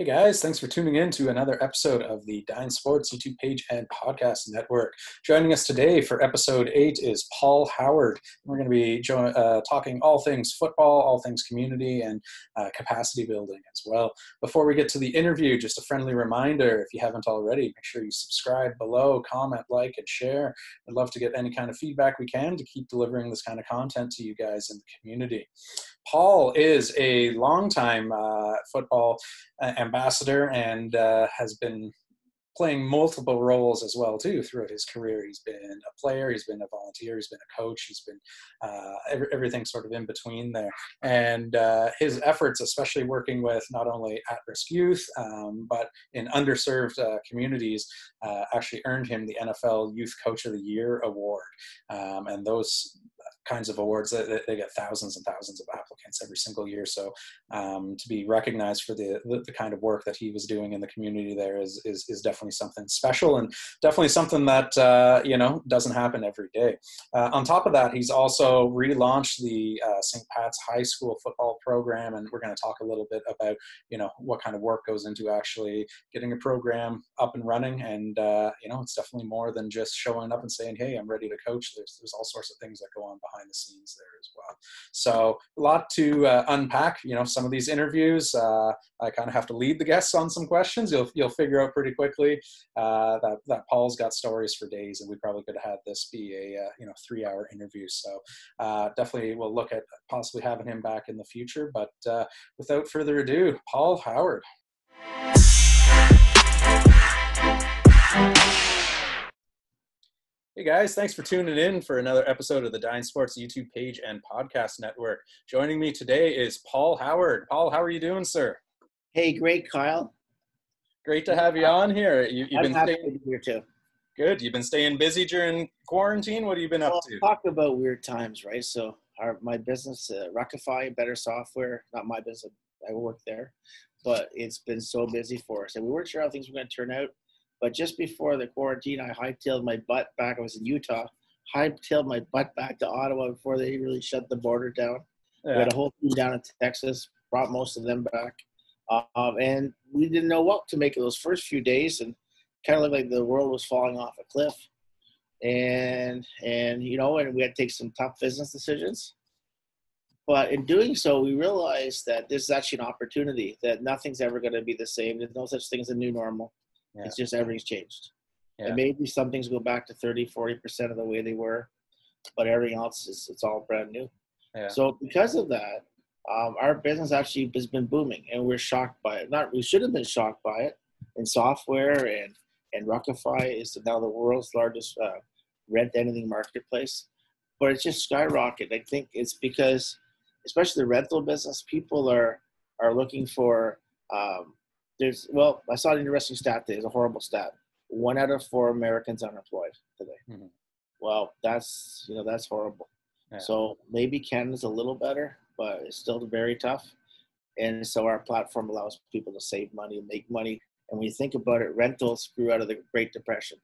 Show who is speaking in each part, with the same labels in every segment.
Speaker 1: Hey guys, thanks for tuning in to another episode of the Dine Sports YouTube page and podcast network. Joining us today for episode eight is Paul Howard. We're going to be jo- uh, talking all things football, all things community, and uh, capacity building as well. Before we get to the interview, just a friendly reminder if you haven't already, make sure you subscribe below, comment, like, and share. I'd love to get any kind of feedback we can to keep delivering this kind of content to you guys in the community. Paul is a longtime uh, football uh, ambassador and uh, has been playing multiple roles as well too throughout his career. He's been a player, he's been a volunteer, he's been a coach, he's been uh, every, everything sort of in between there. And uh, his efforts, especially working with not only at-risk youth um, but in underserved uh, communities, uh, actually earned him the NFL Youth Coach of the Year award. Um, and those kinds of awards. They, they, get thousands and thousands of applicants every single year. So um, to be recognized for the, the, kind of work that he was doing in the community there is is, is definitely something special and definitely something that uh, you know doesn't happen every day. Uh, on top of that, he's also relaunched the uh, St. Pat's High School football program, and we're going to talk a little bit about you know what kind of work goes into actually getting a program up and running. And uh, you know, it's definitely more than just showing up and saying, "Hey, I'm ready to coach." There's there's all sorts of things that go on behind behind the scenes there as well. So a lot to uh, unpack. You know, some of these interviews, uh, I kind of have to lead the guests on some questions. You'll you'll figure out pretty quickly uh, that that Paul's got stories for days, and we probably could have had this be a uh, you know three hour interview. So uh, definitely we'll look at possibly having him back in the future. But uh, without further ado, Paul Howard. Hey guys, thanks for tuning in for another episode of the Dine Sports YouTube page and podcast network. Joining me today is Paul Howard. Paul, how are you doing, sir?
Speaker 2: Hey, great, Kyle.
Speaker 1: Great to have you on here. You, have been
Speaker 2: happy staying, to be here too.
Speaker 1: Good. You've been staying busy during quarantine. What have you been well, up to?
Speaker 2: Talk about weird times, right? So, our my business, uh, Ruckify, Better Software, not my business. I work there, but it's been so busy for us, and we weren't sure how things were going to turn out but just before the quarantine, I hightailed my butt back. I was in Utah. Hightailed my butt back to Ottawa before they really shut the border down. Yeah. We had a whole team down in Texas. Brought most of them back, um, and we didn't know what to make of those first few days, and kind of looked like the world was falling off a cliff. And and you know, and we had to take some tough business decisions. But in doing so, we realized that this is actually an opportunity. That nothing's ever going to be the same. There's no such thing as a new normal yeah. It's just everything's changed. Yeah. And maybe some things go back to 30, 40% of the way they were, but everything else is it's all brand new. Yeah. So because of that, um, our business actually has been booming, and we're shocked by it. Not we should have been shocked by it. In software and and Ruckify is now the world's largest uh, rent anything marketplace, but it's just skyrocketed. I think it's because, especially the rental business, people are are looking for um, there's well, I saw an interesting stat. There's a horrible stat. One out of four Americans unemployed today. Mm-hmm. Well, that's you know that's horrible. Yeah. So maybe Canada's a little better, but it's still very tough. And so our platform allows people to save money, make money. And when you think about it, rentals grew out of the Great Depression.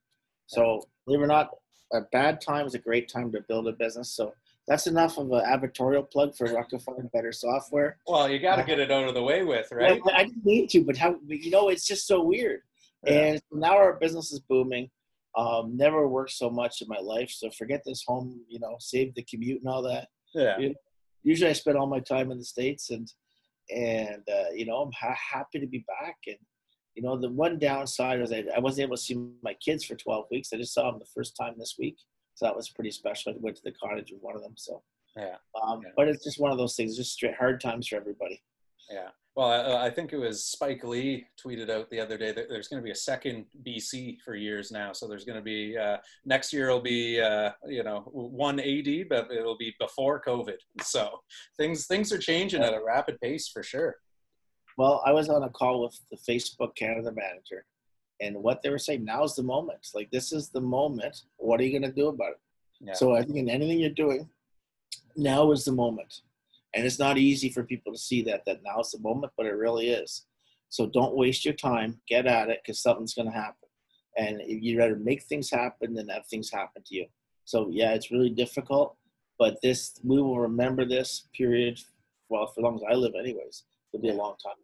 Speaker 2: So believe it or not, a bad time is a great time to build a business. So that's enough of an advertorial plug for Ruckify Better Software.
Speaker 1: Well, you got to get it out of the way with, right?
Speaker 2: Well, I didn't need to, but how you know it's just so weird. Yeah. And now our business is booming. Um, never worked so much in my life. So forget this home, you know, save the commute and all that.
Speaker 1: Yeah.
Speaker 2: usually I spend all my time in the states, and and uh, you know I'm ha- happy to be back. And you know the one downside was I, I wasn't able to see my kids for 12 weeks. I just saw them the first time this week. So that was pretty special. I went to the cottage with one of them. So
Speaker 1: yeah.
Speaker 2: Um,
Speaker 1: yeah.
Speaker 2: But it's just one of those things. Just straight hard times for everybody.
Speaker 1: Yeah. Well, I, I, think it was Spike Lee tweeted out the other day that there's going to be a second BC for years now. So there's going to be uh, next year will be uh, you know one AD, but it'll be before COVID. So things things are changing at a rapid pace for sure.
Speaker 2: Well, I was on a call with the Facebook Canada manager, and what they were saying now is the moment. Like this is the moment. What are you going to do about it? Yeah. so i think in anything you're doing now is the moment. And it's not easy for people to see that that now is the moment but it really is. So don't waste your time. Get at it because something's going to happen. And you'd rather make things happen than have things happen to you. So yeah it's really difficult but this we will remember this period well for as long as i live anyways it'll be a long time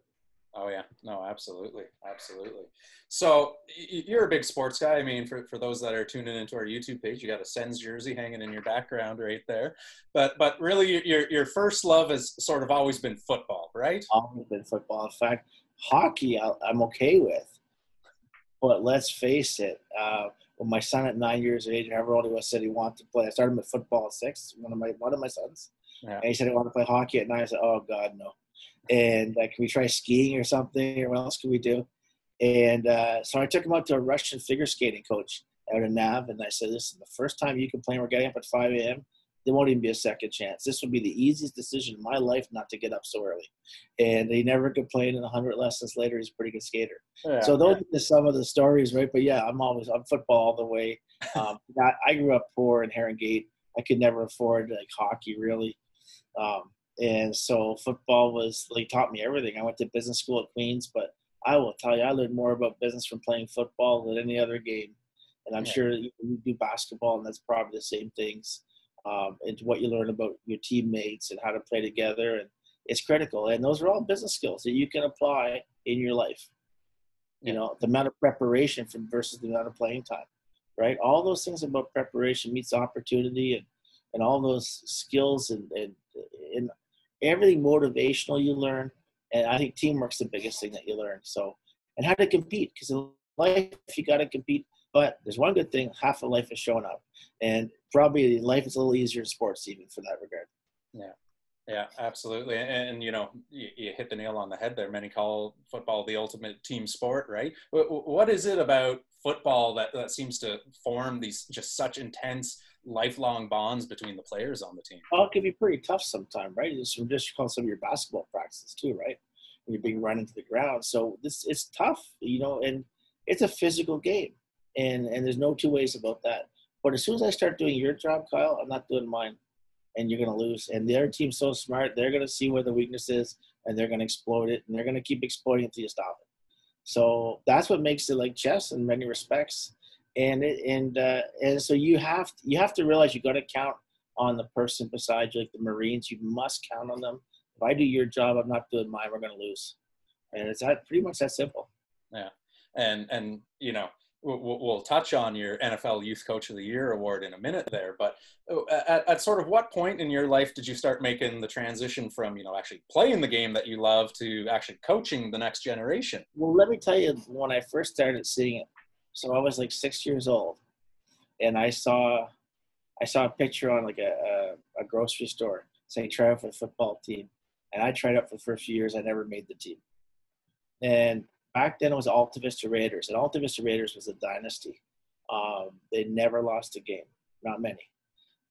Speaker 1: Oh yeah, no, absolutely, absolutely. So you're a big sports guy. I mean, for, for those that are tuning into our YouTube page, you got a Sens jersey hanging in your background right there. But but really, your your first love has sort of always been football, right?
Speaker 2: Always been football. In fact, hockey I'm okay with, but let's face it. Uh, when my son at nine years of age, however old he was, said he wanted to play, I started him at football at six. One of my one of my sons, yeah. and he said he wanted to play hockey at nine. I said, "Oh God, no." And like, can we try skiing or something, or what else can we do? And uh, so I took him out to a Russian figure skating coach out in Nav, and I said, "Listen, the first time you complain we're getting up at 5 a.m., there won't even be a second chance. This would be the easiest decision in my life not to get up so early." And he never complained. And 100 lessons later, he's a pretty good skater. Yeah, so those yeah. are some of the stories, right? But yeah, I'm always on football all the way. Um, I grew up poor in Heron Gate. I could never afford like hockey really. Um, and so football was like taught me everything. I went to business school at Queens, but I will tell you, I learned more about business from playing football than any other game. And I'm yeah. sure you do basketball, and that's probably the same things. Um, and what you learn about your teammates and how to play together, and it's critical. And those are all business skills that you can apply in your life. You know, the amount of preparation from versus the amount of playing time, right? All those things about preparation meets opportunity, and and all those skills and and, and everything motivational you learn, and I think teamwork's the biggest thing that you learn. So, and how to compete because in life you got to compete. But there's one good thing: half of life is showing up, and probably life is a little easier in sports, even for that regard.
Speaker 1: Yeah. Yeah, absolutely. And, and you know, you, you, hit the nail on the head there. Many call football the ultimate team sport, right? What is it about football that, that seems to form these just such intense lifelong bonds between the players on the team.
Speaker 2: Well, it can be pretty tough sometimes, right? It's from just call some of your basketball practices too, right? When you're being run into the ground. So this it's tough, you know, and it's a physical game. And and there's no two ways about that. But as soon as I start doing your job, Kyle, I'm not doing mine. And you're gonna lose. And the other team's so smart, they're gonna see where the weakness is and they're gonna exploit it and they're gonna keep exploiting it until you stop it. So that's what makes it like chess in many respects and it, and uh, and so you have to, you have to realize you got to count on the person beside you, like the Marines. You must count on them. If I do your job, I'm not doing mine. We're going to lose, and it's that pretty much that simple.
Speaker 1: Yeah, and and you know we'll, we'll touch on your NFL Youth Coach of the Year award in a minute there, but uh, at, at sort of what point in your life did you start making the transition from you know actually playing the game that you love to actually coaching the next generation?
Speaker 2: Well, let me tell you when I first started seeing it so I was like six years old, and I saw I saw a picture on like a, a, a grocery store saying try out for the football team, and I tried out for the first few years. I never made the team, and back then it was Alta Vista Raiders, and Alta Vista Raiders was a dynasty. Um, they never lost a game, not many.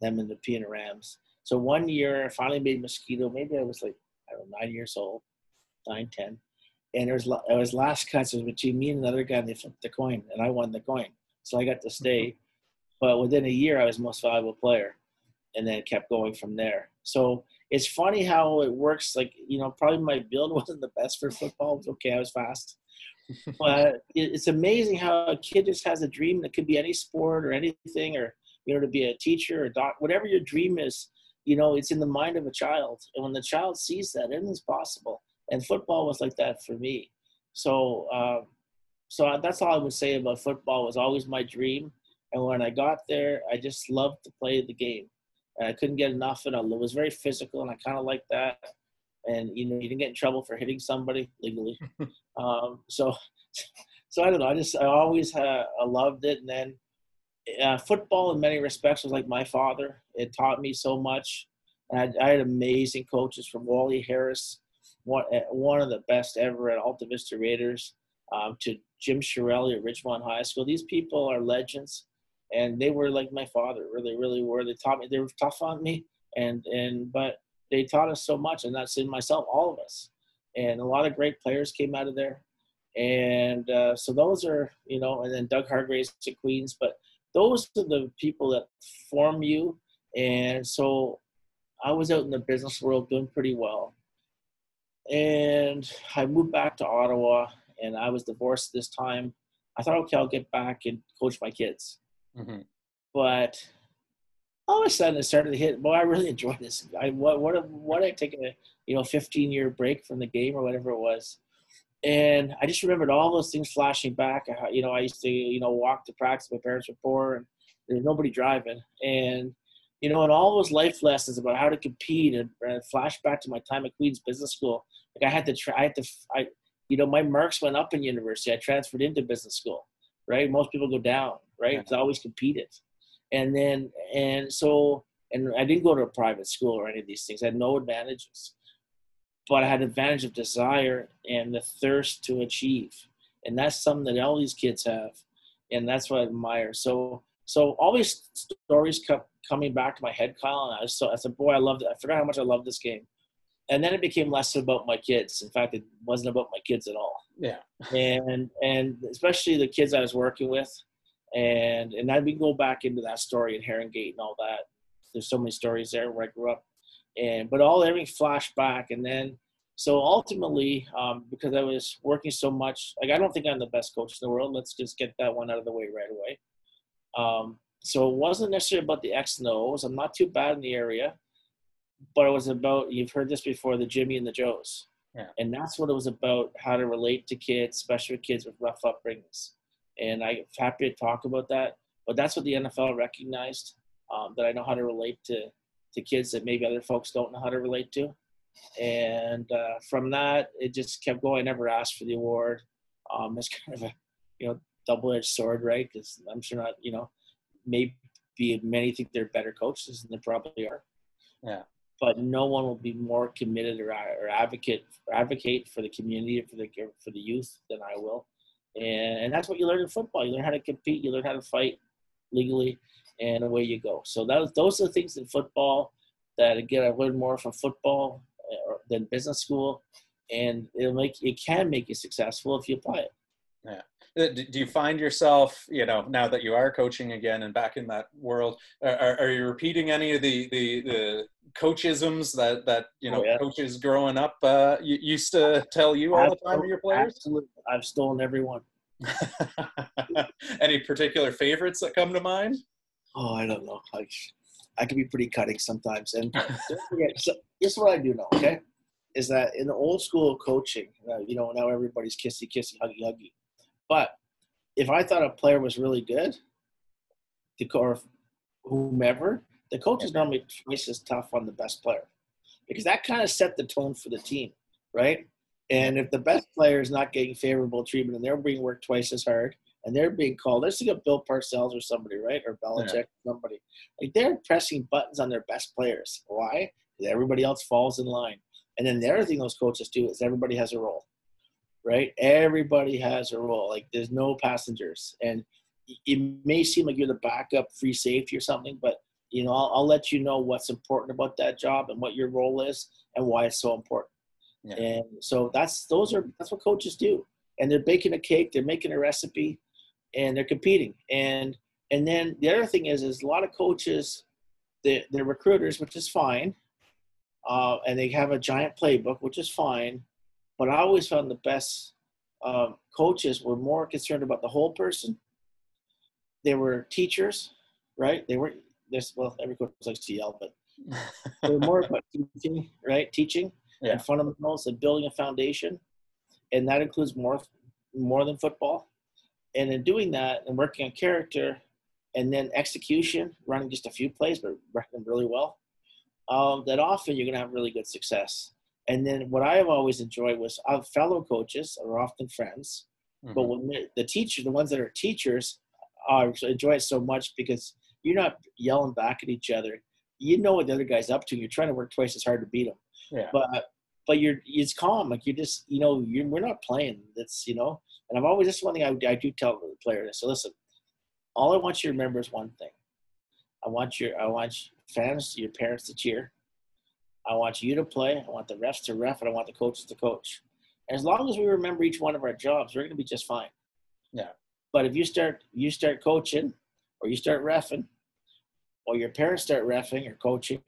Speaker 2: Them and the Pina Rams. So one year, I finally made Mosquito. Maybe I was like I don't know, nine years old, nine, ten and it was it was last was between me and another guy, and they flipped the coin, and I won the coin. So I got to stay. Mm-hmm. But within a year, I was most valuable player, and then kept going from there. So it's funny how it works. Like you know, probably my build wasn't the best for football. It's okay, I was fast, but it's amazing how a kid just has a dream that could be any sport or anything, or you know, to be a teacher or doc, whatever your dream is. You know, it's in the mind of a child, and when the child sees that, anything's possible and football was like that for me. So, uh, so that's all I would say about football. It was always my dream, and when I got there, I just loved to play the game. And I couldn't get enough of it. It was very physical, and I kind of liked that. And you know, you didn't get in trouble for hitting somebody legally. um, so, so I don't know. I just I always uh, I loved it, and then uh, football in many respects was like my father. It taught me so much. And I, I had amazing coaches from Wally Harris one eh, one of the best ever at Alta Vista Raiders, um, to Jim Shirelli at Ridgemont High School. These people are legends, and they were like my father. Really, really were. They taught me. They were tough on me, and and but they taught us so much, and that's in myself, all of us, and a lot of great players came out of there. And uh, so those are, you know, and then Doug Hargreaves to Queens, but those are the people that form you. And so I was out in the business world doing pretty well and I moved back to Ottawa, and I was divorced this time. I thought, okay, I'll get back and coach my kids. Mm-hmm. But all of a sudden, it started to hit. Well, I really enjoyed this. I what what what I taken a you know 15 year break from the game or whatever it was, and I just remembered all those things flashing back. You know, I used to, you know, walk to practice. My parents were poor, and there's nobody driving. And you know, and all those life lessons about how to compete and, and flash back to my time at Queens Business School. Like I had to try, I had to, I, you know, my marks went up in university. I transferred into business school, right? Most people go down, right? Because I always competed, and then and so and I didn't go to a private school or any of these things. I had no advantages but I had advantage of desire and the thirst to achieve. And that's something that all these kids have. And that's what I admire. So, so all these stories kept coming back to my head, Kyle. And I, was so, I said, boy, I loved it. I forgot how much I loved this game. And then it became less about my kids. In fact, it wasn't about my kids at all.
Speaker 1: Yeah.
Speaker 2: and, and especially the kids I was working with. And, and then we go back into that story in Herongate and all that. There's so many stories there where I grew up and but all everything flashed back and then so ultimately um, because i was working so much like i don't think i'm the best coach in the world let's just get that one out of the way right away um, so it wasn't necessarily about the x and o's i'm not too bad in the area but it was about you've heard this before the jimmy and the joes
Speaker 1: yeah.
Speaker 2: and that's what it was about how to relate to kids especially kids with rough upbringings and i'm happy to talk about that but that's what the nfl recognized um, that i know how to relate to to kids that maybe other folks don't know how to relate to. And uh, from that, it just kept going. I never asked for the award. Um, it's kind of a, you know, double-edged sword, right? Because I'm sure not, you know, maybe many think they're better coaches than they probably are.
Speaker 1: Yeah.
Speaker 2: But no one will be more committed or, or advocate or advocate for the community or for the for the youth than I will. And, and that's what you learn in football. You learn how to compete. You learn how to fight legally and away you go. So that those are the things in football that again I learned more from football uh, than business school, and it'll make it can make you successful if you apply it.
Speaker 1: Yeah. Uh, do you find yourself, you know, now that you are coaching again and back in that world, are, are you repeating any of the the, the coachisms that that you know oh, yeah. coaches growing up uh, used to tell you all the time to your players?
Speaker 2: Absolutely. I've stolen every one.
Speaker 1: any particular favorites that come to mind?
Speaker 2: oh, I don't know. Like, I can be pretty cutting sometimes. And so here's what I do know, okay? Is that in the old school of coaching, uh, you know, now everybody's kissy, kissy, huggy, huggy. But if I thought a player was really good, the or whomever, the coach is normally twice as tough on the best player because that kind of set the tone for the team, right? And if the best player is not getting favorable treatment and they're being worked twice as hard, and they're being called. Let's think of Bill Parcells or somebody, right? Or Belichick, yeah. somebody. Like they're pressing buttons on their best players. Why? Because everybody else falls in line. And then the other thing those coaches do is everybody has a role, right? Everybody has a role. Like there's no passengers, and it may seem like you're the backup free safety or something, but you know I'll, I'll let you know what's important about that job and what your role is and why it's so important. Yeah. And so that's those are that's what coaches do. And they're baking a cake, they're making a recipe, and they're competing. And and then the other thing is, is a lot of coaches, they're, they're recruiters, which is fine, uh, and they have a giant playbook, which is fine. But I always found the best um, coaches were more concerned about the whole person. They were teachers, right? They were this. Well, every coach likes to yell, but they were more about teaching, right? Teaching yeah. and fundamentals and building a foundation, and that includes more more than football and in doing that and working on character and then execution, running just a few plays but running really well, um, that often you're going to have really good success. And then what I have always enjoyed was our fellow coaches are often friends, mm-hmm. but when the teachers, the ones that are teachers, I enjoy it so much because you're not yelling back at each other. You know what the other guy's up to. You're trying to work twice as hard to beat him.
Speaker 1: Yeah.
Speaker 2: But but you're it's calm. Like you're just you know you're, we're not playing. That's you know and I've always, this is one thing I, I do tell the players. So listen, all I want you to remember is one thing. I want your, I want fans, your parents to cheer. I want you to play. I want the refs to ref, and I want the coaches to coach. As long as we remember each one of our jobs, we're going to be just fine.
Speaker 1: Yeah.
Speaker 2: But if you start, you start coaching, or you start refing, or your parents start refing or coaching,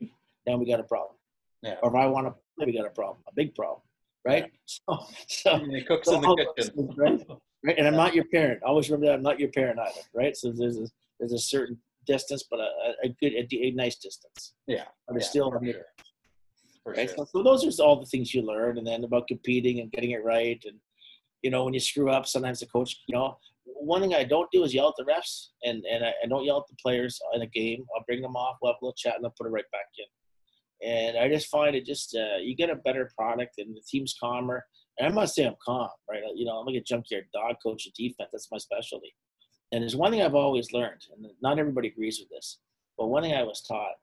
Speaker 2: then we got a problem.
Speaker 1: Yeah.
Speaker 2: Or if I want to play, we got a problem, a big problem right? So, so
Speaker 1: and he cooks so in the kitchen,
Speaker 2: right? right? And I'm not your parent. Always remember that I'm not your parent either, right? So there's a, there's a certain distance, but a, a good, a, a nice distance.
Speaker 1: Yeah,
Speaker 2: but
Speaker 1: yeah,
Speaker 2: still
Speaker 1: for sure.
Speaker 2: Right?
Speaker 1: Sure.
Speaker 2: So, so, those are all the things you learn, and then about competing and getting it right, and you know, when you screw up, sometimes the coach, you know, one thing I don't do is yell at the refs, and and I, I don't yell at the players in a game. I'll bring them off, we'll have a little chat, and I'll put it right back in. And I just find it just uh, you get a better product, and the team's calmer. And I must say I'm calm, right? You know, I'm like a junkyard dog coach of defense. That's my specialty. And there's one thing I've always learned, and not everybody agrees with this, but one thing I was taught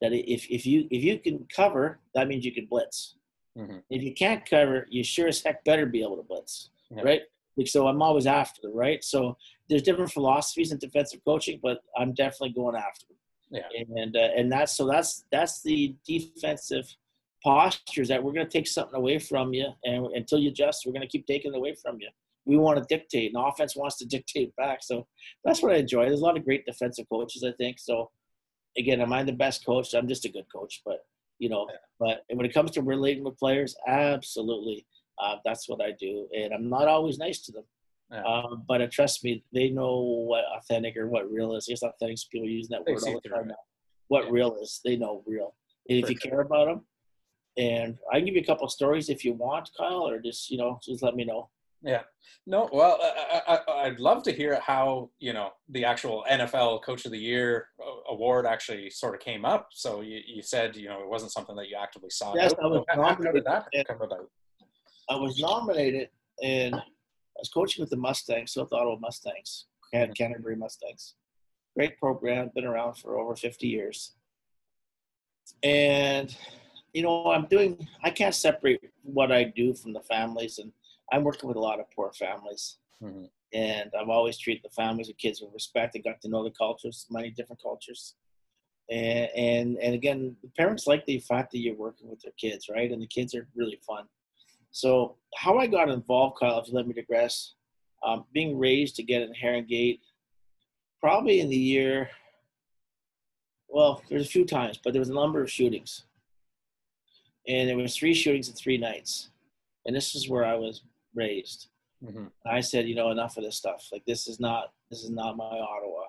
Speaker 2: that if, if you if you can cover, that means you can blitz. Mm-hmm. If you can't cover, you sure as heck better be able to blitz, yeah. right? Like, so I'm always after them, right? So there's different philosophies in defensive coaching, but I'm definitely going after them. Yeah. And uh, and that's so that's that's the defensive postures that we're going to take something away from you, and until you adjust, we're going to keep taking it away from you. We want to dictate, and offense wants to dictate back. So that's what I enjoy. There's a lot of great defensive coaches, I think. So again, am I the best coach? I'm just a good coach, but you know, yeah. but when it comes to relating with players, absolutely, uh, that's what I do, and I'm not always nice to them. Yeah. Um, but uh, trust me, they know what authentic or what real is. I guess authentic people using that they word all the time now. What yeah. real is, they know real. And if you care about them, and I can give you a couple of stories if you want, Kyle, or just you know, just let me know.
Speaker 1: Yeah. No. Well, I, I, would love to hear how you know the actual NFL Coach of the Year award actually sort of came up. So you, you said you know it wasn't something that you actively saw.
Speaker 2: Yes,
Speaker 1: I
Speaker 2: was
Speaker 1: how, how did that come about?
Speaker 2: I was nominated, and I was coaching with the Mustangs, South Ottawa Mustangs, mm-hmm. Canterbury Mustangs. Great program, been around for over 50 years. And you know, I'm doing. I can't separate what I do from the families and I'm working with a lot of poor families. Mm-hmm. And I've always treated the families and kids with respect. I got to know the cultures, many different cultures. And, and, and again, the parents like the fact that you're working with their kids, right? And the kids are really fun. So, how I got involved, Kyle, if you let me digress, um, being raised to get in Heron Gate, probably in the year, well, there's a few times, but there was a number of shootings. And there was three shootings in three nights. And this is where I was raised. Mm-hmm. I said, you know, enough of this stuff. Like this is not this is not my Ottawa.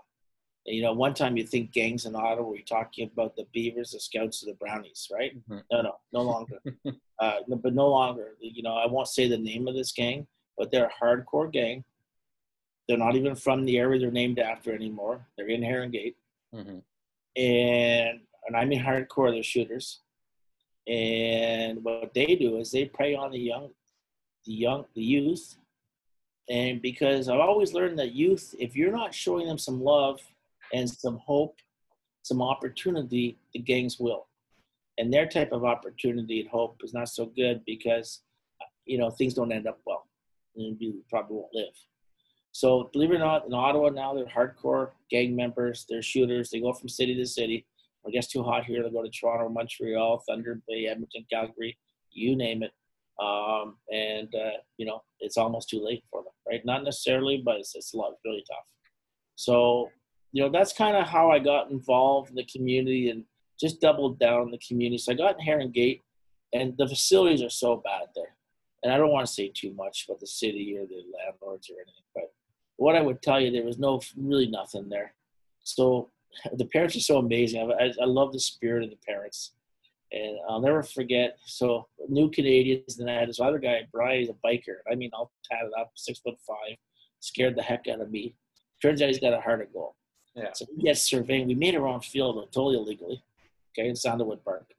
Speaker 2: And, you know, one time you think gangs in Ottawa, you're talking about the Beavers, the Scouts, or the Brownies, right? Mm-hmm. No, no, no longer. uh, no, but no longer. You know, I won't say the name of this gang, but they're a hardcore gang. They're not even from the area they're named after anymore. They're in Heron mm-hmm. and and I mean hardcore. They're shooters, and what they do is they prey on the young the young, the youth, and because I've always learned that youth, if you're not showing them some love and some hope, some opportunity, the gangs will. And their type of opportunity and hope is not so good because, you know, things don't end up well, and you probably won't live. So believe it or not, in Ottawa now they're hardcore gang members. They're shooters. They go from city to city. It gets too hot here, they go to Toronto, Montreal, Thunder Bay, Edmonton, Calgary, you name it um, and uh, you know it's almost too late for them, right? Not necessarily, but it's, it's a lot really tough. So you know that's kind of how I got involved in the community and just doubled down in the community. So I got in Heron Gate, and the facilities are so bad there. And I don't want to say too much about the city or the landlords or anything, but what I would tell you, there was no really nothing there. So the parents are so amazing. I, I love the spirit of the parents and I'll never forget. So new Canadians, and I had this other guy, Brian, he's a biker. I mean, all tatted up, six foot five, scared the heck out of me. Turns out he's got a heart of gold. Yeah. So we get surveying. We made our own field, totally illegally. Okay, in Sandalwood Park.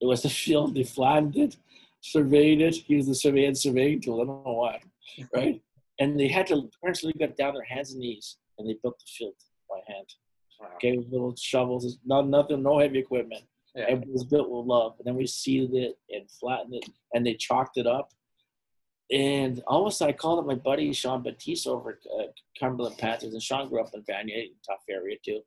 Speaker 2: It was the field. They flattened it, surveyed it. He was the surveying surveying tool. I don't know why, right? and they had to parents got down their hands and knees and they built the field by hand. Wow. Okay, with little shovels, not nothing, no heavy equipment yeah. It was built with love. And then we seeded it and flattened it and they chalked it up. And all of a sudden, I called up my buddy Sean Batiste over at uh, Cumberland Panthers. And Sean grew up in Vanier, tough area too.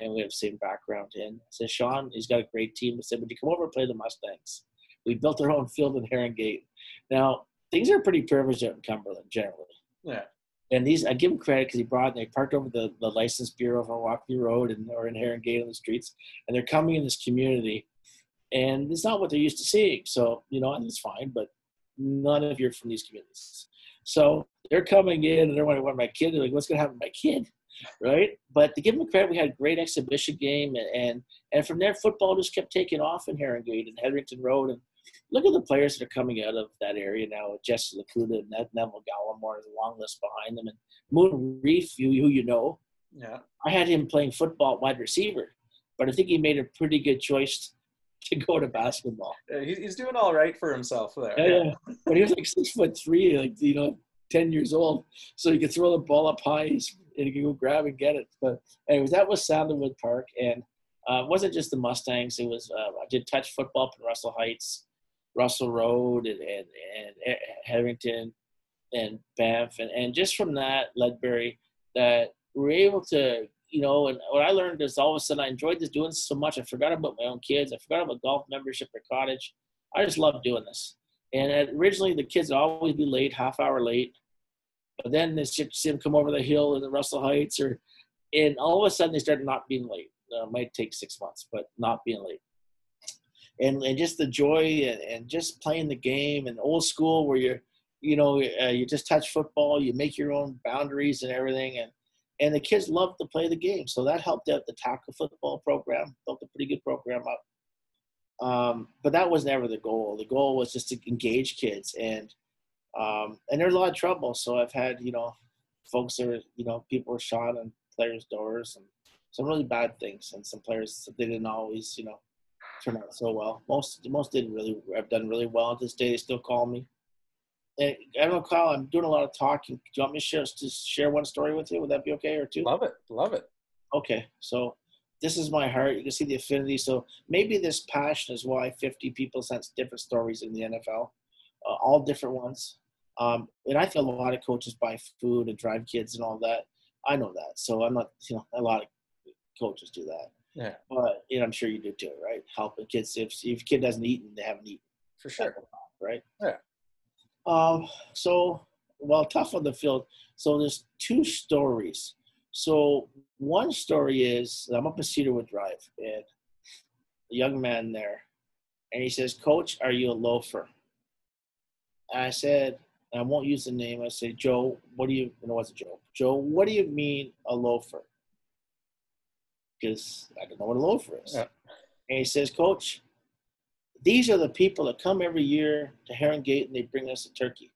Speaker 2: And we have the same background. And I said, Sean, he's got a great team. I said, Would you come over and play the Mustangs? We built our own field in Heron Gate. Now, things are pretty privileged out in Cumberland generally.
Speaker 1: Yeah
Speaker 2: and these I give him credit because he brought they parked over the, the license bureau on Walkley Road and or in Heron Gate on the streets, and they're coming in this community, and it's not what they're used to seeing. So you know, and it's fine, but none of you are from these communities. So they're coming in and they're wondering what my kid. They're like, what's going to happen to my kid, right? But to give them credit, we had a great exhibition game, and and, and from there, football just kept taking off in Heron Gate and Heatherington Road, and look at the players that are coming out of that area now. Jesse Luketa and Neville Gallimore, the long list behind them, and Moon Reef, who you know.
Speaker 1: Yeah.
Speaker 2: I had him playing football wide receiver, but I think he made a pretty good choice to go to basketball.
Speaker 1: Yeah, he's doing all right for himself there.
Speaker 2: Yeah, yeah. But he was like six foot three, like you know, ten years old, so he could throw the ball up high and he could go grab and get it. But anyways, that was Sandalwood Park, and uh, it wasn't just the Mustangs. It was uh, I did touch football up in Russell Heights, Russell Road, and and, and Harrington, and Banff, and and just from that Ledbury, that we're able to you know, and what I learned is all of a sudden I enjoyed this doing so much. I forgot about my own kids. I forgot about golf membership or cottage. I just love doing this. And originally the kids would always be late, half hour late. But then they see them come over the hill in the Russell Heights, or and all of a sudden they started not being late. Uh, it might take six months, but not being late. And and just the joy and, and just playing the game and old school where you're, you know, uh, you just touch football, you make your own boundaries and everything, and and the kids loved to play the game. So that helped out the tackle football program, built a pretty good program up. Um, but that was never the goal. The goal was just to engage kids, and um, and there's a lot of trouble. So I've had you know, folks that you know people were shot on players' doors and some really bad things, and some players they didn't always you know turn out so well. Most most did really have done really well. At this day, they still call me. And I don't know, Kyle. I'm doing a lot of talking. Do you want me to share, to share one story with you? Would that be okay, or two?
Speaker 1: Love it. Love it.
Speaker 2: Okay, so this is my heart. You can see the affinity. So maybe this passion is why 50 people sent different stories in the NFL, uh, all different ones. Um, and I think a lot of coaches buy food and drive kids and all that. I know that. So I'm not, you know, a lot of coaches do that.
Speaker 1: Yeah.
Speaker 2: But you know, I'm sure you do too, right? Helping kids. If if kid doesn't eat, they haven't eaten.
Speaker 1: For sure.
Speaker 2: Right.
Speaker 1: Yeah.
Speaker 2: Um, so, well, tough on the field. So there's two stories. So one story is I'm up in Cedarwood Drive, and a young man there, and he says, "Coach, are you a loafer?" And I said, I won't use the name. I say, Joe, what do you? No, what's a Joe? Joe, what do you mean a loafer? Because I don't know what a loafer is.
Speaker 1: Yeah.
Speaker 2: And he says, Coach, these are the people that come every year to Heron Gate and they bring us a turkey.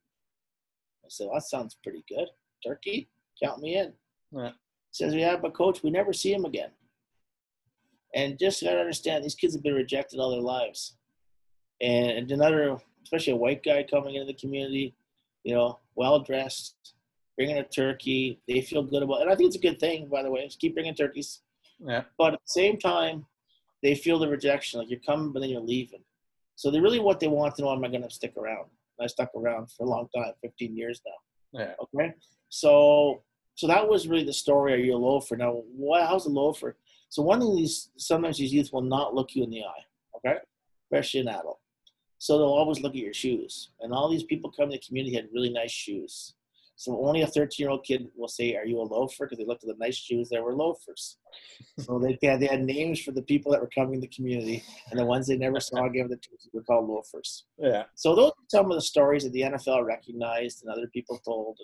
Speaker 2: I said, well, that sounds pretty good. Turkey? Count me in.
Speaker 1: Yeah.
Speaker 2: Says, yeah, but coach, we never see him again. And just got to understand, these kids have been rejected all their lives. And another, especially a white guy coming into the community, you know, well dressed, bringing a turkey. They feel good about it. And I think it's a good thing, by the way. Just keep bringing turkeys.
Speaker 1: Yeah.
Speaker 2: But at the same time, they feel the rejection. Like you're coming, but then you're leaving. So they really what they want to know: Am I going to stick around? I stuck around for a long time, 15 years now.
Speaker 1: Yeah.
Speaker 2: Okay. So so that was really the story. Are you a loafer? Now, what, how's a loafer? So one of these sometimes these youth will not look you in the eye. Okay, especially an adult. So they'll always look at your shoes. And all these people come to the community had really nice shoes. So only a 13 year old kid will say, Are you a loafer? Because they looked at the nice shoes, they were loafers. so they, they, had, they had names for the people that were coming in the community, and the ones they never saw again the were called loafers.
Speaker 1: Yeah.
Speaker 2: So those are some of the stories that the NFL recognized and other people told.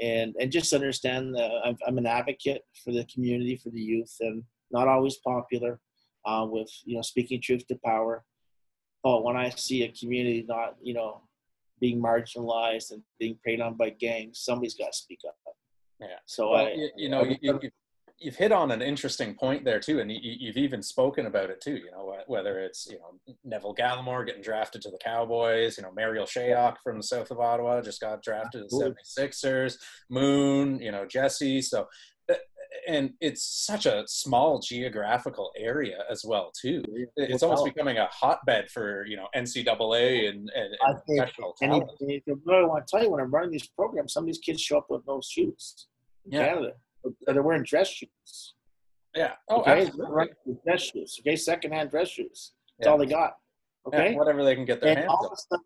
Speaker 2: And, and, and just understand that I'm, I'm an advocate for the community, for the youth, and not always popular uh, with, you know, speaking truth to power. But when I see a community not, you know, being marginalized and being preyed on by gangs, somebody's got to speak up.
Speaker 1: Yeah.
Speaker 2: So
Speaker 1: well,
Speaker 2: I,
Speaker 1: you, you know, you, you've hit on an interesting point there too, and you, have even spoken about it too. You know, whether it's you know Neville Gallimore getting drafted to the Cowboys, you know Marial Shayok from the south of Ottawa just got drafted to the 76ers, Moon, you know Jesse. So and it's such a small geographical area as well too. It's almost becoming a hotbed for you know NCAA and, and, and professional
Speaker 2: talent. If, I want to tell you, when I'm running these programs, some of these kids show up with no shoes in yeah. Canada. They're wearing dress shoes.
Speaker 1: Yeah.
Speaker 2: Oh, okay? absolutely. Dress shoes. Okay, secondhand dress shoes. That's yeah. all they got. Okay.
Speaker 1: Yeah, whatever they can get their and hands on.
Speaker 2: Sudden,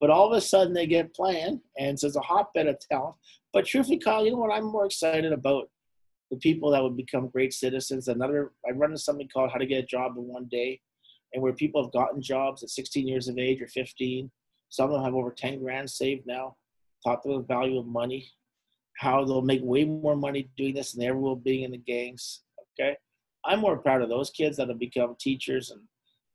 Speaker 2: but all of a sudden they get playing, and so it's a hotbed of talent. But truthfully, Kyle, you know what I'm more excited about the people that would become great citizens. Another, I run something called How to Get a Job in One Day, and where people have gotten jobs at 16 years of age or 15. Some of them have over 10 grand saved now. Taught them the value of money, how they'll make way more money doing this than they ever will being in the gangs. Okay, I'm more proud of those kids that have become teachers and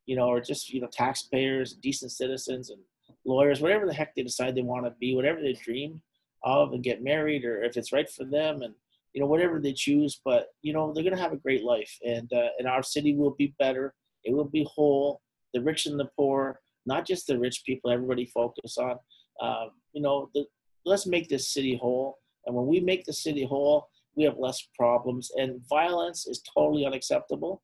Speaker 2: you know, or just you know taxpayers, decent citizens, and lawyers, whatever the heck they decide they want to be, whatever they dream of, and get married, or if it's right for them, and you know whatever they choose. But you know they're gonna have a great life, and uh, and our city will be better. It will be whole. The rich and the poor, not just the rich people. Everybody focus on. Um, you know, the, let's make this city whole. And when we make the city whole, we have less problems. And violence is totally unacceptable.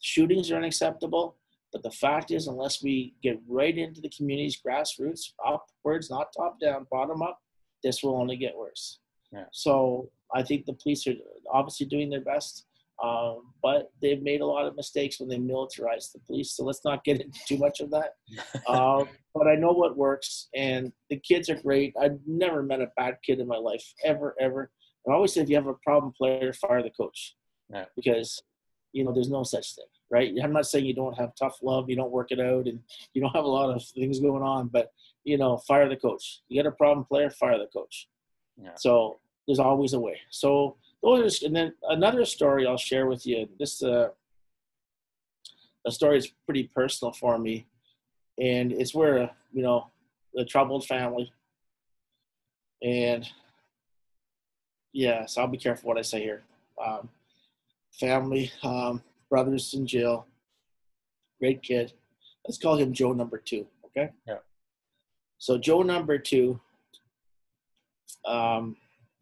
Speaker 2: Shootings are unacceptable. But the fact is, unless we get right into the community's grassroots, upwards, not top down, bottom up, this will only get worse.
Speaker 1: Yeah.
Speaker 2: So I think the police are obviously doing their best, um, but they've made a lot of mistakes when they militarized the police. So let's not get into too much of that. um, but I know what works, and the kids are great. I've never met a bad kid in my life, ever, ever. I always say if you have a problem player, fire the coach,
Speaker 1: Yeah.
Speaker 2: because you know there's no such thing, right? I'm not saying you don't have tough love, you don't work it out, and you don't have a lot of things going on, but you know, fire the coach. You get a problem player, fire the coach.
Speaker 1: Yeah.
Speaker 2: So there's always a way. So those, and then another story I'll share with you. This uh, a story is pretty personal for me, and it's where you know the troubled family, and yeah, so I'll be careful what I say here. Um, family, um, brothers in jail, great kid. Let's call him Joe number two. Okay.
Speaker 1: Yeah.
Speaker 2: So Joe number two. Um,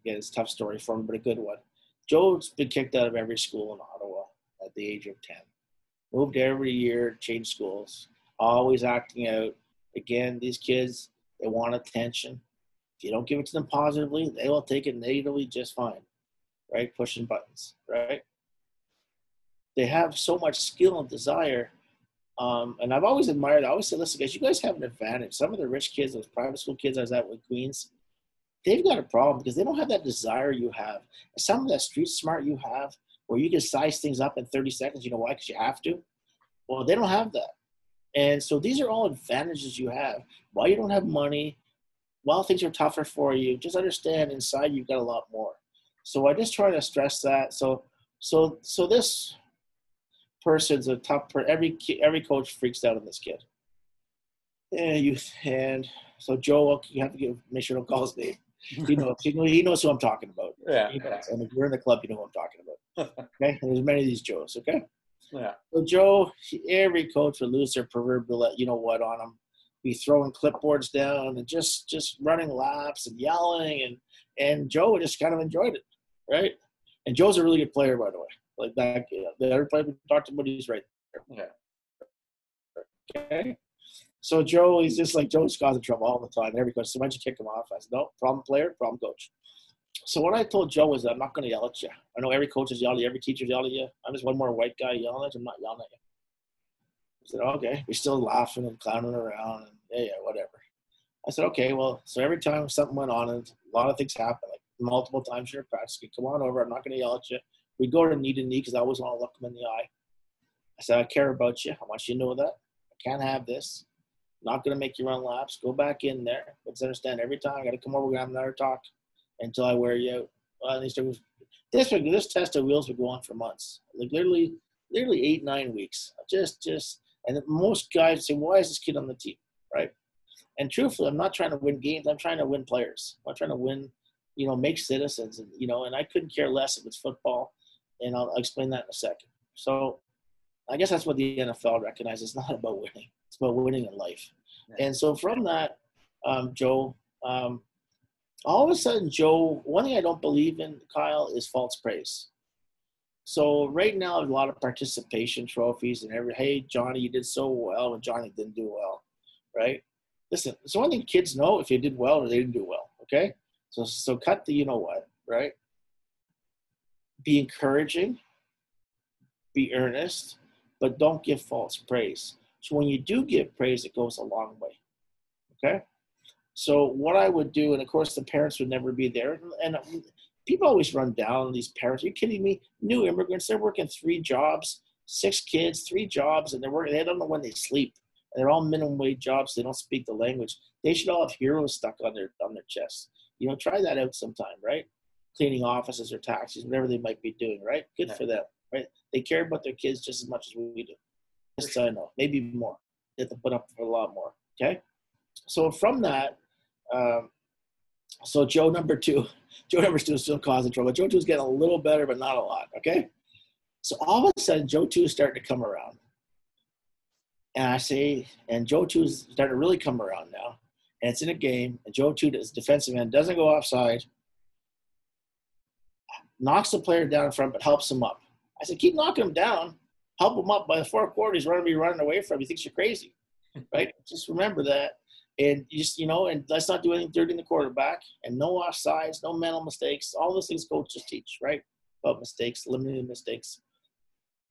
Speaker 2: again, it's a tough story for him, but a good one. Joe's been kicked out of every school in Ottawa at the age of 10. Moved every year, changed schools, always acting out. Again, these kids, they want attention. If you don't give it to them positively, they will take it negatively just fine, right? Pushing buttons, right? They have so much skill and desire. Um, and I've always admired, I always say, listen, guys, you guys have an advantage. Some of the rich kids, those private school kids I was at with Queens, they've got a problem because they don't have that desire you have. Some of that street smart you have, where you can size things up in 30 seconds, you know why? Because you have to. Well, they don't have that. And so these are all advantages you have. While you don't have money, while things are tougher for you, just understand inside you've got a lot more. So I just try to stress that. So so so this person's a tough per every every coach freaks out on this kid. And you and so Joe, you have to give, make sure don't call his name. He knows he knows, who I'm talking about.
Speaker 1: Yeah.
Speaker 2: And if you're in the club, you know who I'm talking about. Okay, and there's many of these Joes. Okay.
Speaker 1: Yeah.
Speaker 2: So Joe, every coach would lose their proverbial, you know what, on him. Be throwing clipboards down and just just running laps and yelling, and and Joe just kind of enjoyed it, right? And Joe's a really good player, by the way. Like that, the other player we talked about, but he's right there.
Speaker 1: Yeah.
Speaker 2: Okay. So Joe, he's just like Joe's causing trouble all the time. Every coach, so why'd you kick him off? I said, no, problem player, problem coach. So what I told Joe is I'm not going to yell at you. I know every coach is yelling at you, every teacher's yelling at you. I'm just one more white guy yelling at you. I'm not yelling at you. I said, okay. We're still laughing and clowning around and yeah, yeah, whatever. I said, okay, well, so every time something went on and a lot of things happened, like multiple times during practice, come on over. I'm not going to yell at you. We go to knee to knee because I always want to look them in the eye. I said, I care about you. I want you to know that. I can't have this. Not going to make you run laps. Go back in there. Let's understand every time I got to come over. We're going to have another talk until I wear you out. Well, these things, this this test of wheels would go on for months, like literally, literally eight nine weeks. Just just and most guys say, why is this kid on the team, right? And truthfully, I'm not trying to win games. I'm trying to win players. I'm trying to win, you know, make citizens, and you know, and I couldn't care less if it's football, and I'll, I'll explain that in a second. So, I guess that's what the NFL recognizes. It's not about winning. It's about winning in life. And so from that, um, Joe, um, all of a sudden, Joe, one thing I don't believe in, Kyle, is false praise. So right now, a lot of participation trophies and every, hey, Johnny, you did so well, and Johnny didn't do well, right? Listen, it's one thing kids know if they did well or they didn't do well, okay? So, so cut the you know what, right? Be encouraging, be earnest, but don't give false praise. So when you do give praise, it goes a long way, okay? So what I would do, and of course the parents would never be there, and people always run down these parents. Are you kidding me? New immigrants, they're working three jobs, six kids, three jobs, and they're working. They don't know when they sleep. And they're all minimum wage jobs. They don't speak the language. They should all have heroes stuck on their on their chests. You know, try that out sometime, right? Cleaning offices or taxis, whatever they might be doing, right? Good
Speaker 1: Yeah.
Speaker 2: for them, right? They care about their kids just as much as we do. Just so I know, maybe more. They have to put up for a lot more. Okay, so from that, um, so Joe number two, Joe number two is still causing trouble. Joe two is getting a little better, but not a lot. Okay, so all of a sudden, Joe two is starting to come around, and I say, and Joe two is starting to really come around now, and it's in a game, and Joe two is defensive end doesn't go offside, knocks the player down in front, but helps him up. I said, keep knocking him down, help him up. By the fourth quarter, he's running me running away from. He thinks you're crazy, right? Just remember that and just you know, and let's not do anything dirty in the quarterback, and no offsides, no mental mistakes. All those things coaches teach, right? About mistakes, limiting mistakes.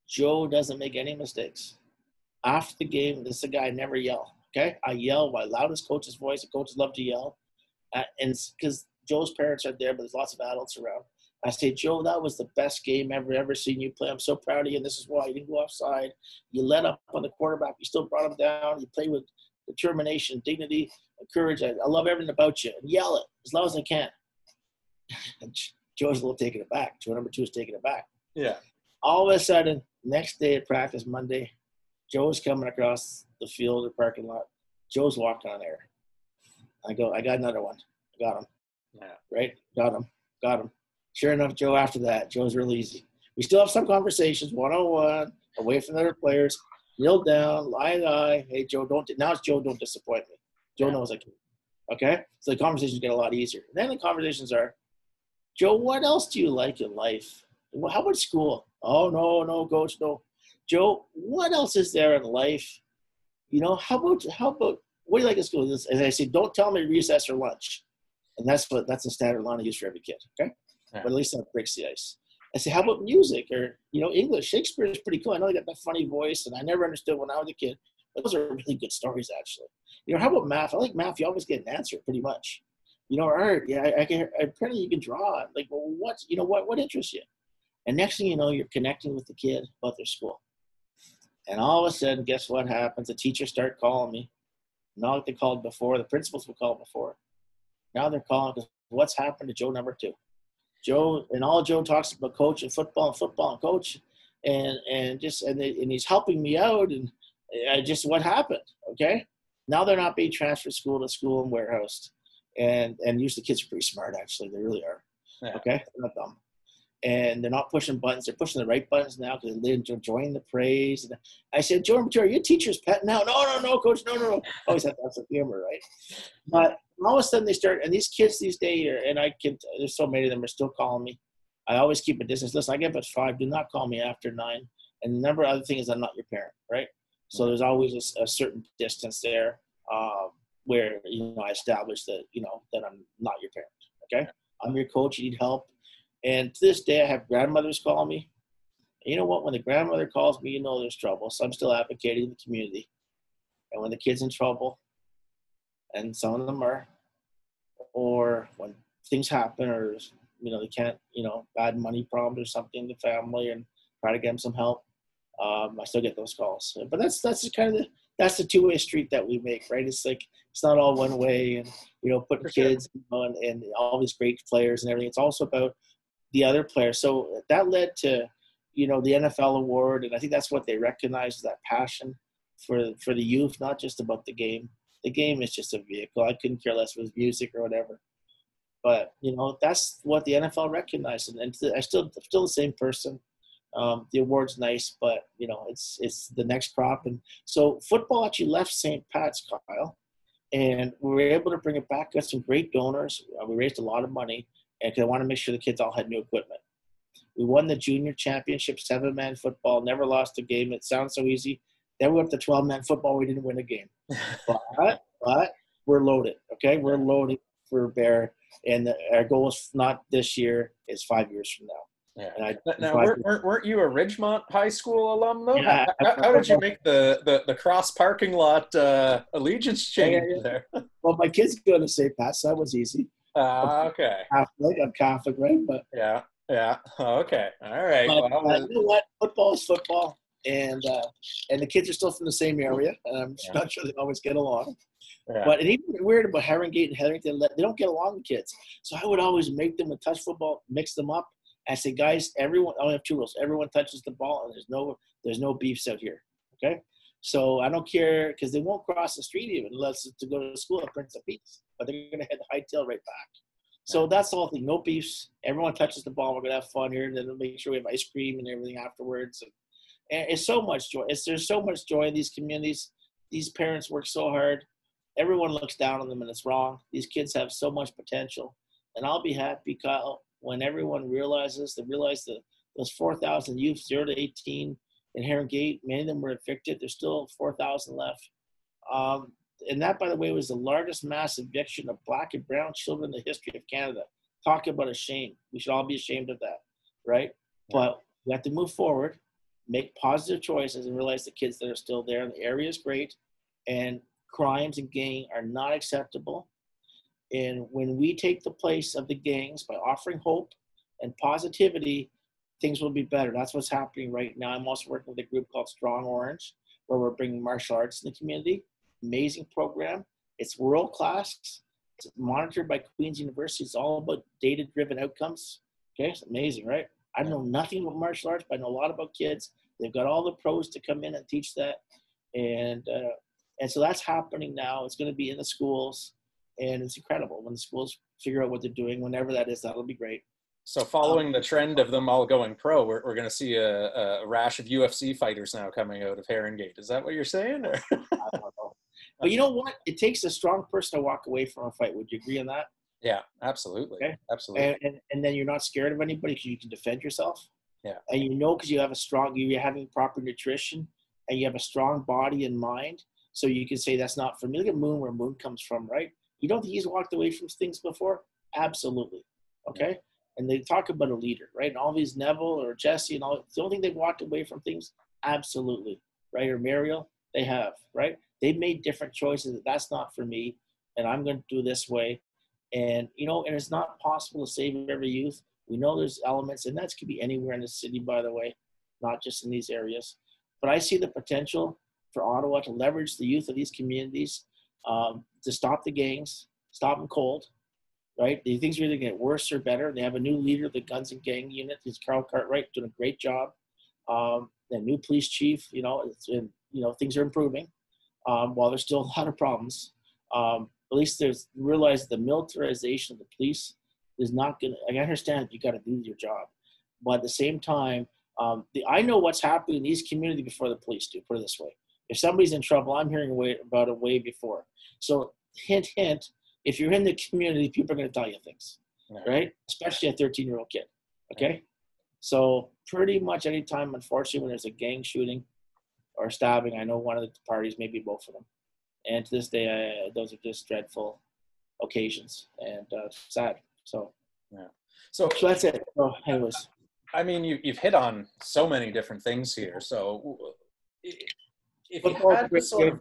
Speaker 2: Joe doesn't make any mistakes. After the game, this is a guy I never yell. Okay, I yell my loudest coach's voice. The coaches love to yell, uh, and because Joe's parents are there, but there's lots of adults around. I say, Joe, that was the best game ever ever seen you play. I'm so proud of you, and this is why you didn't go offside. You let up on the quarterback. You still brought him down. You played with determination, dignity, and courage. I, I love everything about you. And yell it as loud as I can. and Joe's a little taken aback. Joe number two is taken aback.
Speaker 1: Yeah.
Speaker 2: All of a sudden, next day at practice, Monday, Joe's coming across the field or parking lot. Joe's walking on air. I go, I got another one. I got him.
Speaker 1: Yeah.
Speaker 2: Right? Got him. Got him. Sure enough, Joe, after that, Joe's real easy. We still have some conversations, one on one, away from other players kneel down, lie eye. Hey, Joe, don't. Now it's Joe, don't disappoint me. Joe knows I can. Okay, so the conversations get a lot easier. And then the conversations are, Joe, what else do you like in life? How about school? Oh no, no, coach, no. Joe, what else is there in life? You know, how about how about what do you like in school? And I say, don't tell me recess or lunch. And that's what that's the standard line I use for every kid. Okay. But at least that breaks the ice. I say, how about music or, you know, English? Shakespeare is pretty cool. I know they got that funny voice, and I never understood when I was a kid. But those are really good stories, actually. You know, how about math? I like math. You always get an answer, pretty much. You know, art. Yeah, I, I can. Apparently, you can draw. Like, well, what? You know, what? What interests you? And next thing you know, you're connecting with the kid about their school. And all of a sudden, guess what happens? The teachers start calling me. Not like they called before. The principals would call before. Now they're calling because what's happened to Joe number two? Joe and all Joe talks about coach and football and football and coach, and and just and they, and he's helping me out and I just what happened. Okay, now they're not being transferred school to school and warehoused, and and usually kids are pretty smart actually they really are. Yeah. Okay, they're not dumb. And they're not pushing buttons. They're pushing the right buttons now because they're enjoying the praise. And I said, Jordan, are you teacher's pet now? No, no, no, coach, no, no, no. Always have that's a humor, right? But all of a sudden they start, and these kids these days, and I can, there's so many of them are still calling me. I always keep a distance. Listen, I get up at five. Do not call me after nine. And the number of other thing is I'm not your parent, right? So there's always a, a certain distance there um, where you know I establish that you know that I'm not your parent. Okay, I'm your coach. You need help. And to this day, I have grandmothers call me. And you know what? When the grandmother calls me, you know there's trouble. So I'm still advocating the community. And when the kid's in trouble, and some of them are, or when things happen, or you know they can't, you know, bad money problems or something in the family, and try to get them some help. Um, I still get those calls, but that's that's kind of the that's the two way street that we make, right? It's like it's not all one way, and you know, putting kids on and all these great players and everything. It's also about the other players. So that led to you know the NFL award, and I think that's what they recognize that passion for for the youth, not just about the game the game is just a vehicle. I couldn't care less was music or whatever. But you know, that's what the NFL recognized, and, and I still still the same person. Um, the award's nice, but you know, it's it's the next crop, and so football actually left St. Pat's, Kyle, and we were able to bring it back. Got some great donors. Uh, we raised a lot of money, and I want to make sure the kids all had new equipment. We won the junior championship, seven man football. Never lost a game. It sounds so easy. Then we went to 12 man football. We didn't win a game. But, but we're loaded. Okay. We're loaded for Bear. And the, our goal is not this year, it's five years from now.
Speaker 1: Yeah. And I, now, weren't, weren't, you a Ridgemont High School alum though? Yeah, how, how, did you make the, the, the cross parking lot uh, allegiance change yeah, there?
Speaker 2: well, my kids go to St. Pat's, so that was easy.
Speaker 1: Uh, okay.
Speaker 2: Catholic, I'm Catholic, right? But
Speaker 1: yeah, yeah. Okay. All right.
Speaker 2: But, well, uh, you know what? Football is football and uh, and the kids are still from the same area. I'm yeah. not sure they always get along. Yeah. But and even weird about Herongate and Heatherington, they don't get along with kids. So I would always make them with touch football, mix them up. I say, guys, everyone. I only have two rules. Everyone touches the ball, and there's no there's no beefs out here. Okay, so I don't care because they won't cross the street even unless it's to go to school at Prince of Peace, but they're gonna head hightail right back. So that's the whole thing. No beefs. Everyone touches the ball. We're gonna have fun here, and then we'll make sure we have ice cream and everything afterwards. And, and it's so much joy. It's, there's so much joy in these communities. These parents work so hard. Everyone looks down on them, and it's wrong. These kids have so much potential, and I'll be happy, Kyle, when everyone realizes they realize that those 4,000 youth, zero to 18 in Heron Gate, many of them were evicted. There's still 4,000 left. Um, and that, by the way, was the largest mass eviction of black and brown children in the history of Canada. Talk about a shame. We should all be ashamed of that, right? But we have to move forward, make positive choices, and realize the kids that are still there. And the area is great, and crimes and gang are not acceptable. And when we take the place of the gangs by offering hope and positivity, things will be better. That's what's happening right now. I'm also working with a group called Strong Orange, where we're bringing martial arts in the community. Amazing program. It's world class. It's monitored by Queen's University. It's all about data driven outcomes. Okay, it's amazing, right? I know nothing about martial arts, but I know a lot about kids. They've got all the pros to come in and teach that, and uh, and so that's happening now. It's going to be in the schools, and it's incredible when the schools figure out what they're doing. Whenever that is, that'll be great.
Speaker 1: So, following the trend of them all going pro, we're, we're going to see a, a, rash of UFC fighters now coming out of Heron Gate. Is that what you're saying?
Speaker 2: but you know what? It takes a strong person to walk away from a fight. Would you agree on that?
Speaker 1: Yeah, absolutely. Okay? Absolutely.
Speaker 2: And, and, and then you're not scared of anybody because you can defend yourself.
Speaker 1: Yeah.
Speaker 2: And you know because you have a strong, you're having proper nutrition and you have a strong body and mind. So you can say that's not for me. Look at Moon, where Moon comes from, right? You don't think he's walked away from things before? Absolutely. Okay. Yeah and they talk about a leader, right? And all these Neville or Jesse and all, don't think they've walked away from things? Absolutely, right? Or Mariel, they have, right? They've made different choices that that's not for me, and I'm going to do this way. And, you know, and it's not possible to save every youth. We know there's elements, and that could be anywhere in the city, by the way, not just in these areas. But I see the potential for Ottawa to leverage the youth of these communities um, to stop the gangs, stop them cold, right? These things are either get worse or better. They have a new leader of the Guns and Gang Unit. He's Carl Cartwright doing a great job. Um, the new police chief, you know, and you know things are improving. Um, while there's still a lot of problems, um, at least there's realize the militarization of the police is not going to. I understand you got to do your job, but at the same time, um, the, I know what's happening in these communities before the police do. Put it this way: if somebody's in trouble, I'm hearing way, about it way before. So hint, hint if you're in the community, people are going to tell you things, yeah. right? Especially a 13 year old kid. Okay. So pretty much anytime, unfortunately, when there's a gang shooting or stabbing, I know one of the parties, maybe both of them. And to this day, I, those are just dreadful occasions and uh, sad. So,
Speaker 1: yeah.
Speaker 2: So, so that's it. So, anyways.
Speaker 1: I mean, you, you've hit on so many different things here. So, if football you had sort of...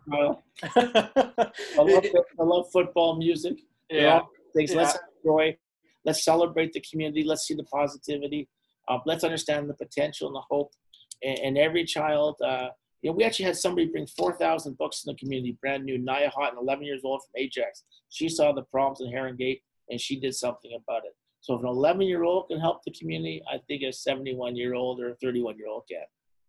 Speaker 2: I, love, I love football music.
Speaker 1: Yeah.
Speaker 2: things. Yeah. Let's enjoy. Let's celebrate the community. Let's see the positivity. Uh, let's understand the potential and the hope. And, and every child, uh, you know, we actually had somebody bring 4,000 books in the community, brand new. Naya Houghton, 11 years old from Ajax. She saw the problems in Heron Gate and she did something about it. So if an 11 year old can help the community, I think a 71 year old or a 31 year old can.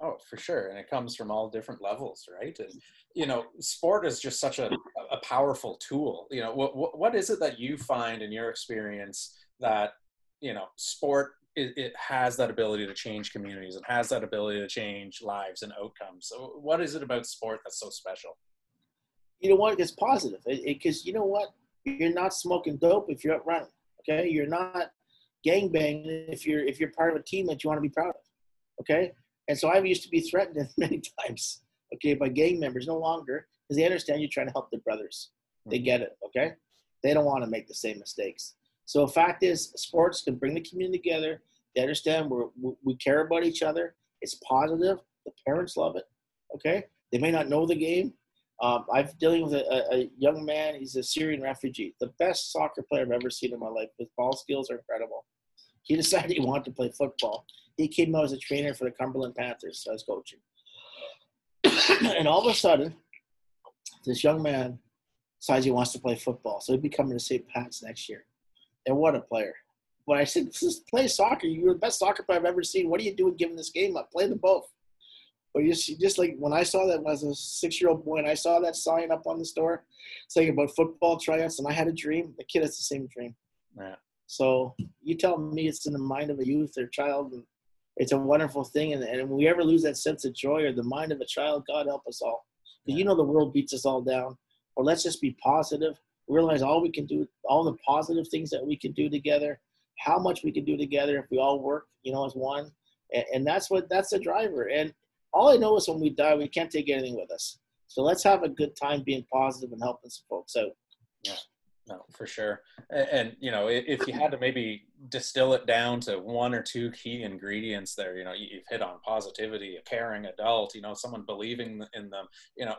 Speaker 1: Oh, for sure. And it comes from all different levels, right? And, you know, sport is just such a, a powerful tool. You know, what, what is it that you find in your experience that, you know, sport, it, it has that ability to change communities and has that ability to change lives and outcomes. So what is it about sport that's so special?
Speaker 2: You know what? It's positive because you know what? You're not smoking dope if you're up running. Okay. You're not gang banging if you're, if you're part of a team that you want to be proud of. Okay and so I've used to be threatened many times, okay, by gang members, no longer, because they understand you're trying to help their brothers. They mm-hmm. get it, okay? They don't want to make the same mistakes. So the fact is, sports can bring the community together. They understand we're, we care about each other. It's positive. The parents love it, okay? They may not know the game. Um, I'm dealing with a, a, young man. He's a Syrian refugee. The best soccer player I've ever seen in my life. His ball skills are incredible. He decided he wanted to play football he came out as a trainer for the Cumberland Panthers. So I was coaching. and all of a sudden, this young man decides he wants to play football. So he'd be coming to St. Pat's next year. And what a player. But I said, this is play soccer. You're the best soccer player I've ever seen. What are you doing giving this game up? Play them both. But just, just like when I saw that when I was a six year old boy and I saw that sign up on the store saying about football tryouts and I had a dream, the kid has the same dream.
Speaker 1: Yeah.
Speaker 2: So you tell me it's in the mind of a youth or child, and it's a wonderful thing. And, and when we ever lose that sense of joy or the mind of a child, God help us all. Yeah. You know the world beats us all down. Or let's just be positive. Realize all we can do, all the positive things that we can do together, how much we can do together if we all work, you know, as one. And, and that's what that's the driver. And all I know is when we die, we can't take anything with us. So let's have a good time being positive and helping some folks out.
Speaker 1: Yeah, no, for sure. And, and, you know, if you had to maybe distill it down to one or two key ingredients there, you know, you've hit on positivity, a caring adult, you know, someone believing in them, you know,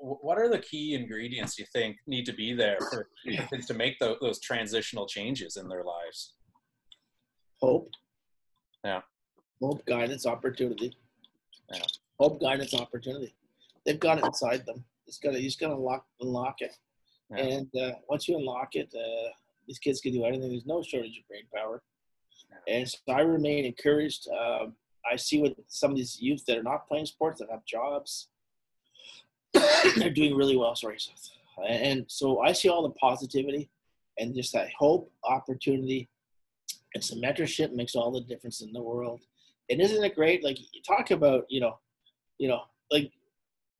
Speaker 1: what are the key ingredients you think need to be there for kids to make those, those transitional changes in their lives?
Speaker 2: Hope.
Speaker 1: Yeah.
Speaker 2: Hope, guidance, opportunity.
Speaker 1: Yeah.
Speaker 2: Hope, guidance, opportunity. They've got it inside them. It's got to, you just got to unlock, unlock it. Yeah. And uh, once you unlock it, uh, these kids can do anything. There's no shortage of brain power. Yeah. And so I remain encouraged. Um, I see with some of these youth that are not playing sports that have jobs, they're doing really well. Sorry. And so I see all the positivity and just that hope, opportunity, and some mentorship makes all the difference in the world. And isn't it great? Like you talk about, you know, you know, like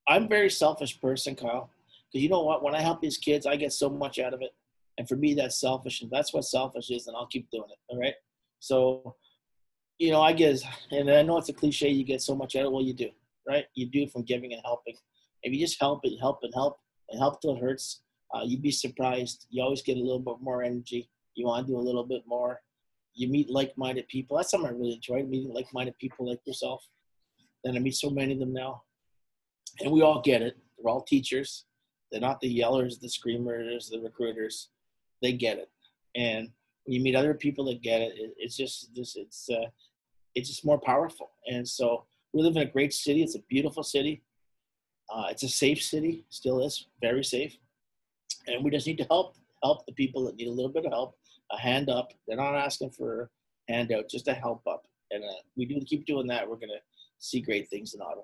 Speaker 2: I'm very selfish person, Kyle. Because you know what? When I help these kids, I get so much out of it. And for me, that's selfish. And that's what selfish is. And I'll keep doing it. All right. So, you know, I get, and I know it's a cliche, you get so much out of it. Well, you do, right? You do from giving and helping. If you just help and help and help and help till it hurts, uh, you'd be surprised. You always get a little bit more energy. You want to do a little bit more you meet like-minded people. That's something I really enjoy meeting like-minded people like yourself. And I meet so many of them now, and we all get it. They're all teachers. They're not the yellers, the screamers, the recruiters. They get it, and when you meet other people that get it, it's just this. It's uh, it's just more powerful. And so we live in a great city. It's a beautiful city. Uh, it's a safe city. Still is very safe, and we just need to help help the people that need a little bit of help a hand up. They're not asking for a handout, just a help up. And uh, we do keep doing that. We're to see great things in Ottawa.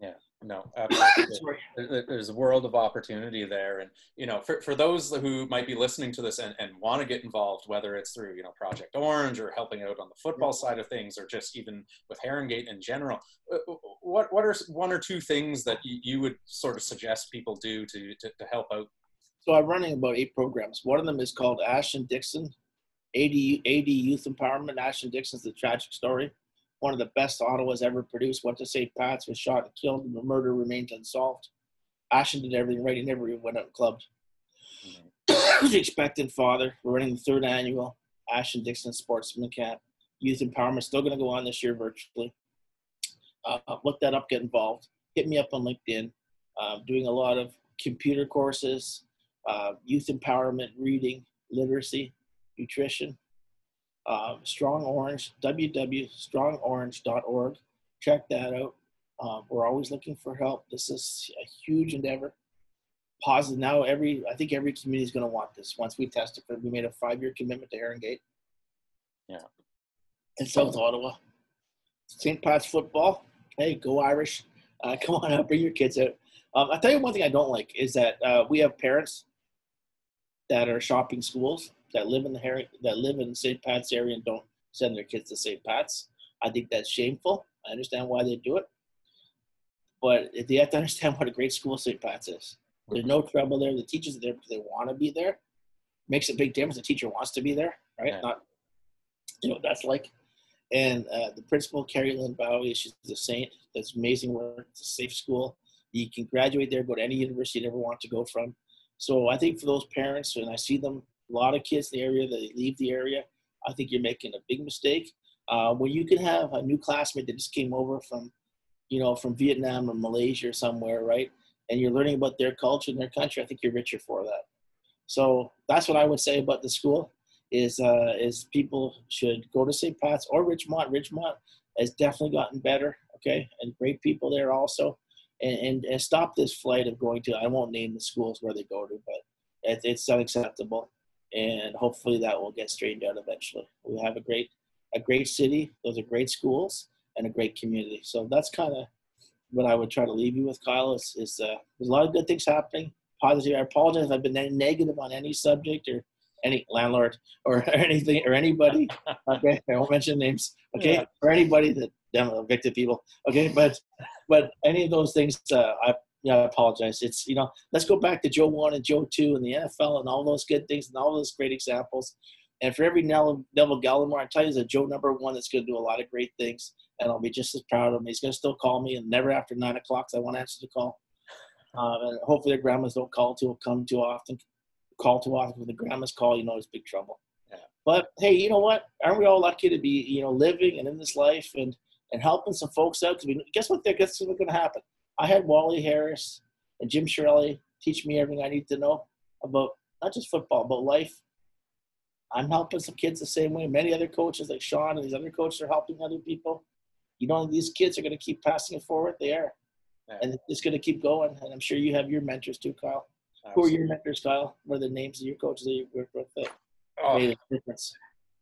Speaker 1: Yeah, no, absolutely. There's a world of opportunity there. And, you know, for, for those who might be listening to this and, and want to get involved, whether it's through, you know, Project Orange or helping out on the football side of things, or just even with Herongate in general, uh, uh, what, what are one or two things that you, you would sort of suggest people do to, to, to help out
Speaker 2: so I'm running about eight programs. One of them is called Ashton Dixon, AD, AD Youth Empowerment. Ashton Dixon's the tragic story. One of the best Ottawa's ever produced. Went to St. Pat's, was shot and killed, and the murder remains unsolved. Ashton did everything right. He never even went out and clubbed. Mm-hmm. He's expectant father. We're running the third annual Ashton Dixon Sportsman Camp. Youth Empowerment still going to go on this year virtually. Uh, look that up, get involved. Hit me up on LinkedIn. Uh, doing a lot of computer courses, uh, youth empowerment, reading, literacy, nutrition. Uh, Strong Orange, www.strongorange.org. Check that out. Uh, we're always looking for help. This is a huge endeavor. Positive. Now, every I think every community is going to want this. Once we test it, we made a five-year commitment to Herongate.
Speaker 1: Yeah.
Speaker 2: In South Ottawa. St. Pat's football. Hey, go Irish! Uh, come on out, bring your kids out. Um, I'll tell you one thing I don't like is that uh, we have parents that are shopping schools that live in the Harry, that live in St. Pat's area and don't send their kids to St. Pat's. I think that's shameful. I understand why they do it, but they have to understand what a great school St. Pat's is. There's no trouble there. The teachers are there because they want to be there. Makes a big difference. The teacher wants to be there, right? Yeah. Not, you know, what that's like. And uh, the principal, Carrie Lynn Bowie, she's a saint. That's amazing work. It's a safe school. You can graduate there, go to any university you ever want to go from. So I think for those parents, and I see them, a lot of kids in the area that leave the area, I think you're making a big mistake. Uh, when you can have a new classmate that just came over from, you know, from Vietnam or Malaysia or somewhere, right? And you're learning about their culture and their country, I think you're richer for that. So that's what I would say about the school is uh, is people should go to St. Pat's or Ridgemont. Ridgemont has definitely gotten better, okay, and great people there also and, and, and stop this flight of going to, I won't name the schools where they go to, but it, it's unacceptable. And hopefully that will get straightened out eventually. We have a great, a great city. Those are great schools and a great community. So that's kind of what I would try to leave you with, Kyle, is, is uh, there's a lot of good things happening. Positive. I apologize if I've been negative on any subject or any landlord or anything or anybody. Okay, I won't mention names. Okay, yeah. or anybody that them evicted people. Okay, but but any of those things, uh, I yeah, I apologize. It's you know, let's go back to Joe one and Joe two and the NFL and all those good things and all those great examples. And for every Neville, Neville Gallimore, I tell you, there's a Joe number one that's going to do a lot of great things, and I'll be just as proud of him. He's going to still call me, and never after nine o'clock. So I won't answer the call. Um, and hopefully, their grandmas don't call too come too often. Call too often. When the grandmas call, you know it's big trouble. Yeah. But hey, you know what? Aren't we all lucky to be you know living and in this life and and helping some folks out? Because guess what? Guess what's going to happen? I had Wally Harris and Jim Shirley teach me everything I need to know about not just football, but life. I'm helping some kids the same way. Many other coaches like Sean and these other coaches are helping other people. You know, these kids are going to keep passing it forward. They are. Yeah. And it's going to keep going. And I'm sure you have your mentors too, Kyle. Absolutely. Who are your mentors, Kyle? What are the names of your coaches that you worked with that oh. made a difference?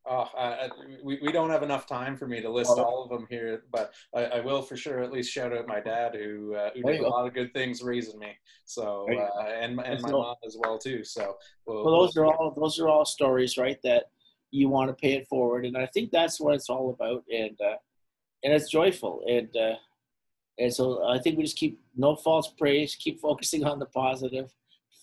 Speaker 1: Oh, uh, we, we don't have enough time for me to list all of them here, but I, I will for sure at least shout out my dad who uh, who did a lot of good things raising me. So uh, and and my mom as well too. So
Speaker 2: well, well, those are all those are all stories, right? That you want to pay it forward, and I think that's what it's all about, and uh, and it's joyful, and uh, and so I think we just keep no false praise, keep focusing on the positive,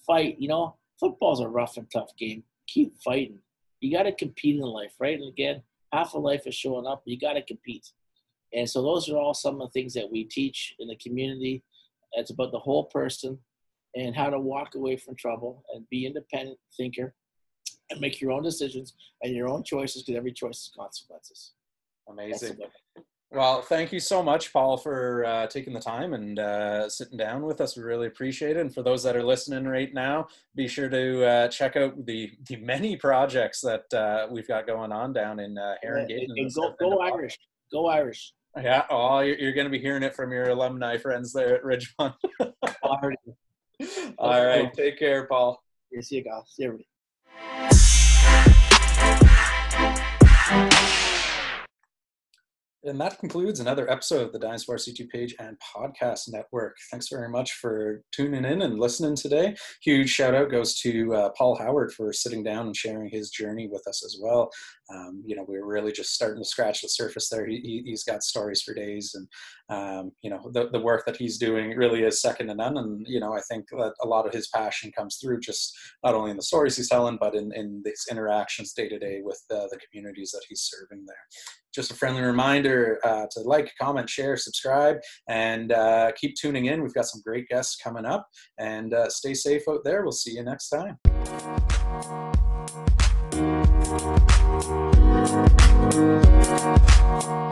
Speaker 2: fight. You know, football's a rough and tough game. Keep fighting you got to compete in life, right? And again, half of life is showing up. You got to compete. And so those are all some of the things that we teach in the community. It's about the whole person and how to walk away from trouble and be independent thinker and make your own decisions and your own choices because every choice has consequences.
Speaker 1: Amazing. Well, thank you so much, Paul, for uh, taking the time and uh, sitting down with us. We really appreciate it. And for those that are listening right now, be sure to uh, check out the, the many projects that uh, we've got going on down in uh, Heron Gate.
Speaker 2: go, go Irish. Go Irish.
Speaker 1: Yeah. Oh, you're, you're going to be hearing it from your alumni friends there at Ridgemont. All right. Take care, Paul.
Speaker 2: Yeah, see you guys. See everybody.
Speaker 1: And that concludes another episode of the Dynasty C2 page and podcast network. Thanks very much for tuning in and listening today. Huge shout out goes to uh, Paul Howard for sitting down and sharing his journey with us as well. Um, you know, we are really just starting to scratch the surface there. He, has got stories for days, and um, you know, the, the work that he's doing really is second to none. And you know, I think that a lot of his passion comes through just not only in the stories he's telling, but in, in these interactions day to day with the communities that he's serving there just a friendly reminder uh, to like, comment, share, subscribe, and uh, keep tuning in. We've got some great guests coming up, and uh, stay safe out there. We'll see you next time. Thank you.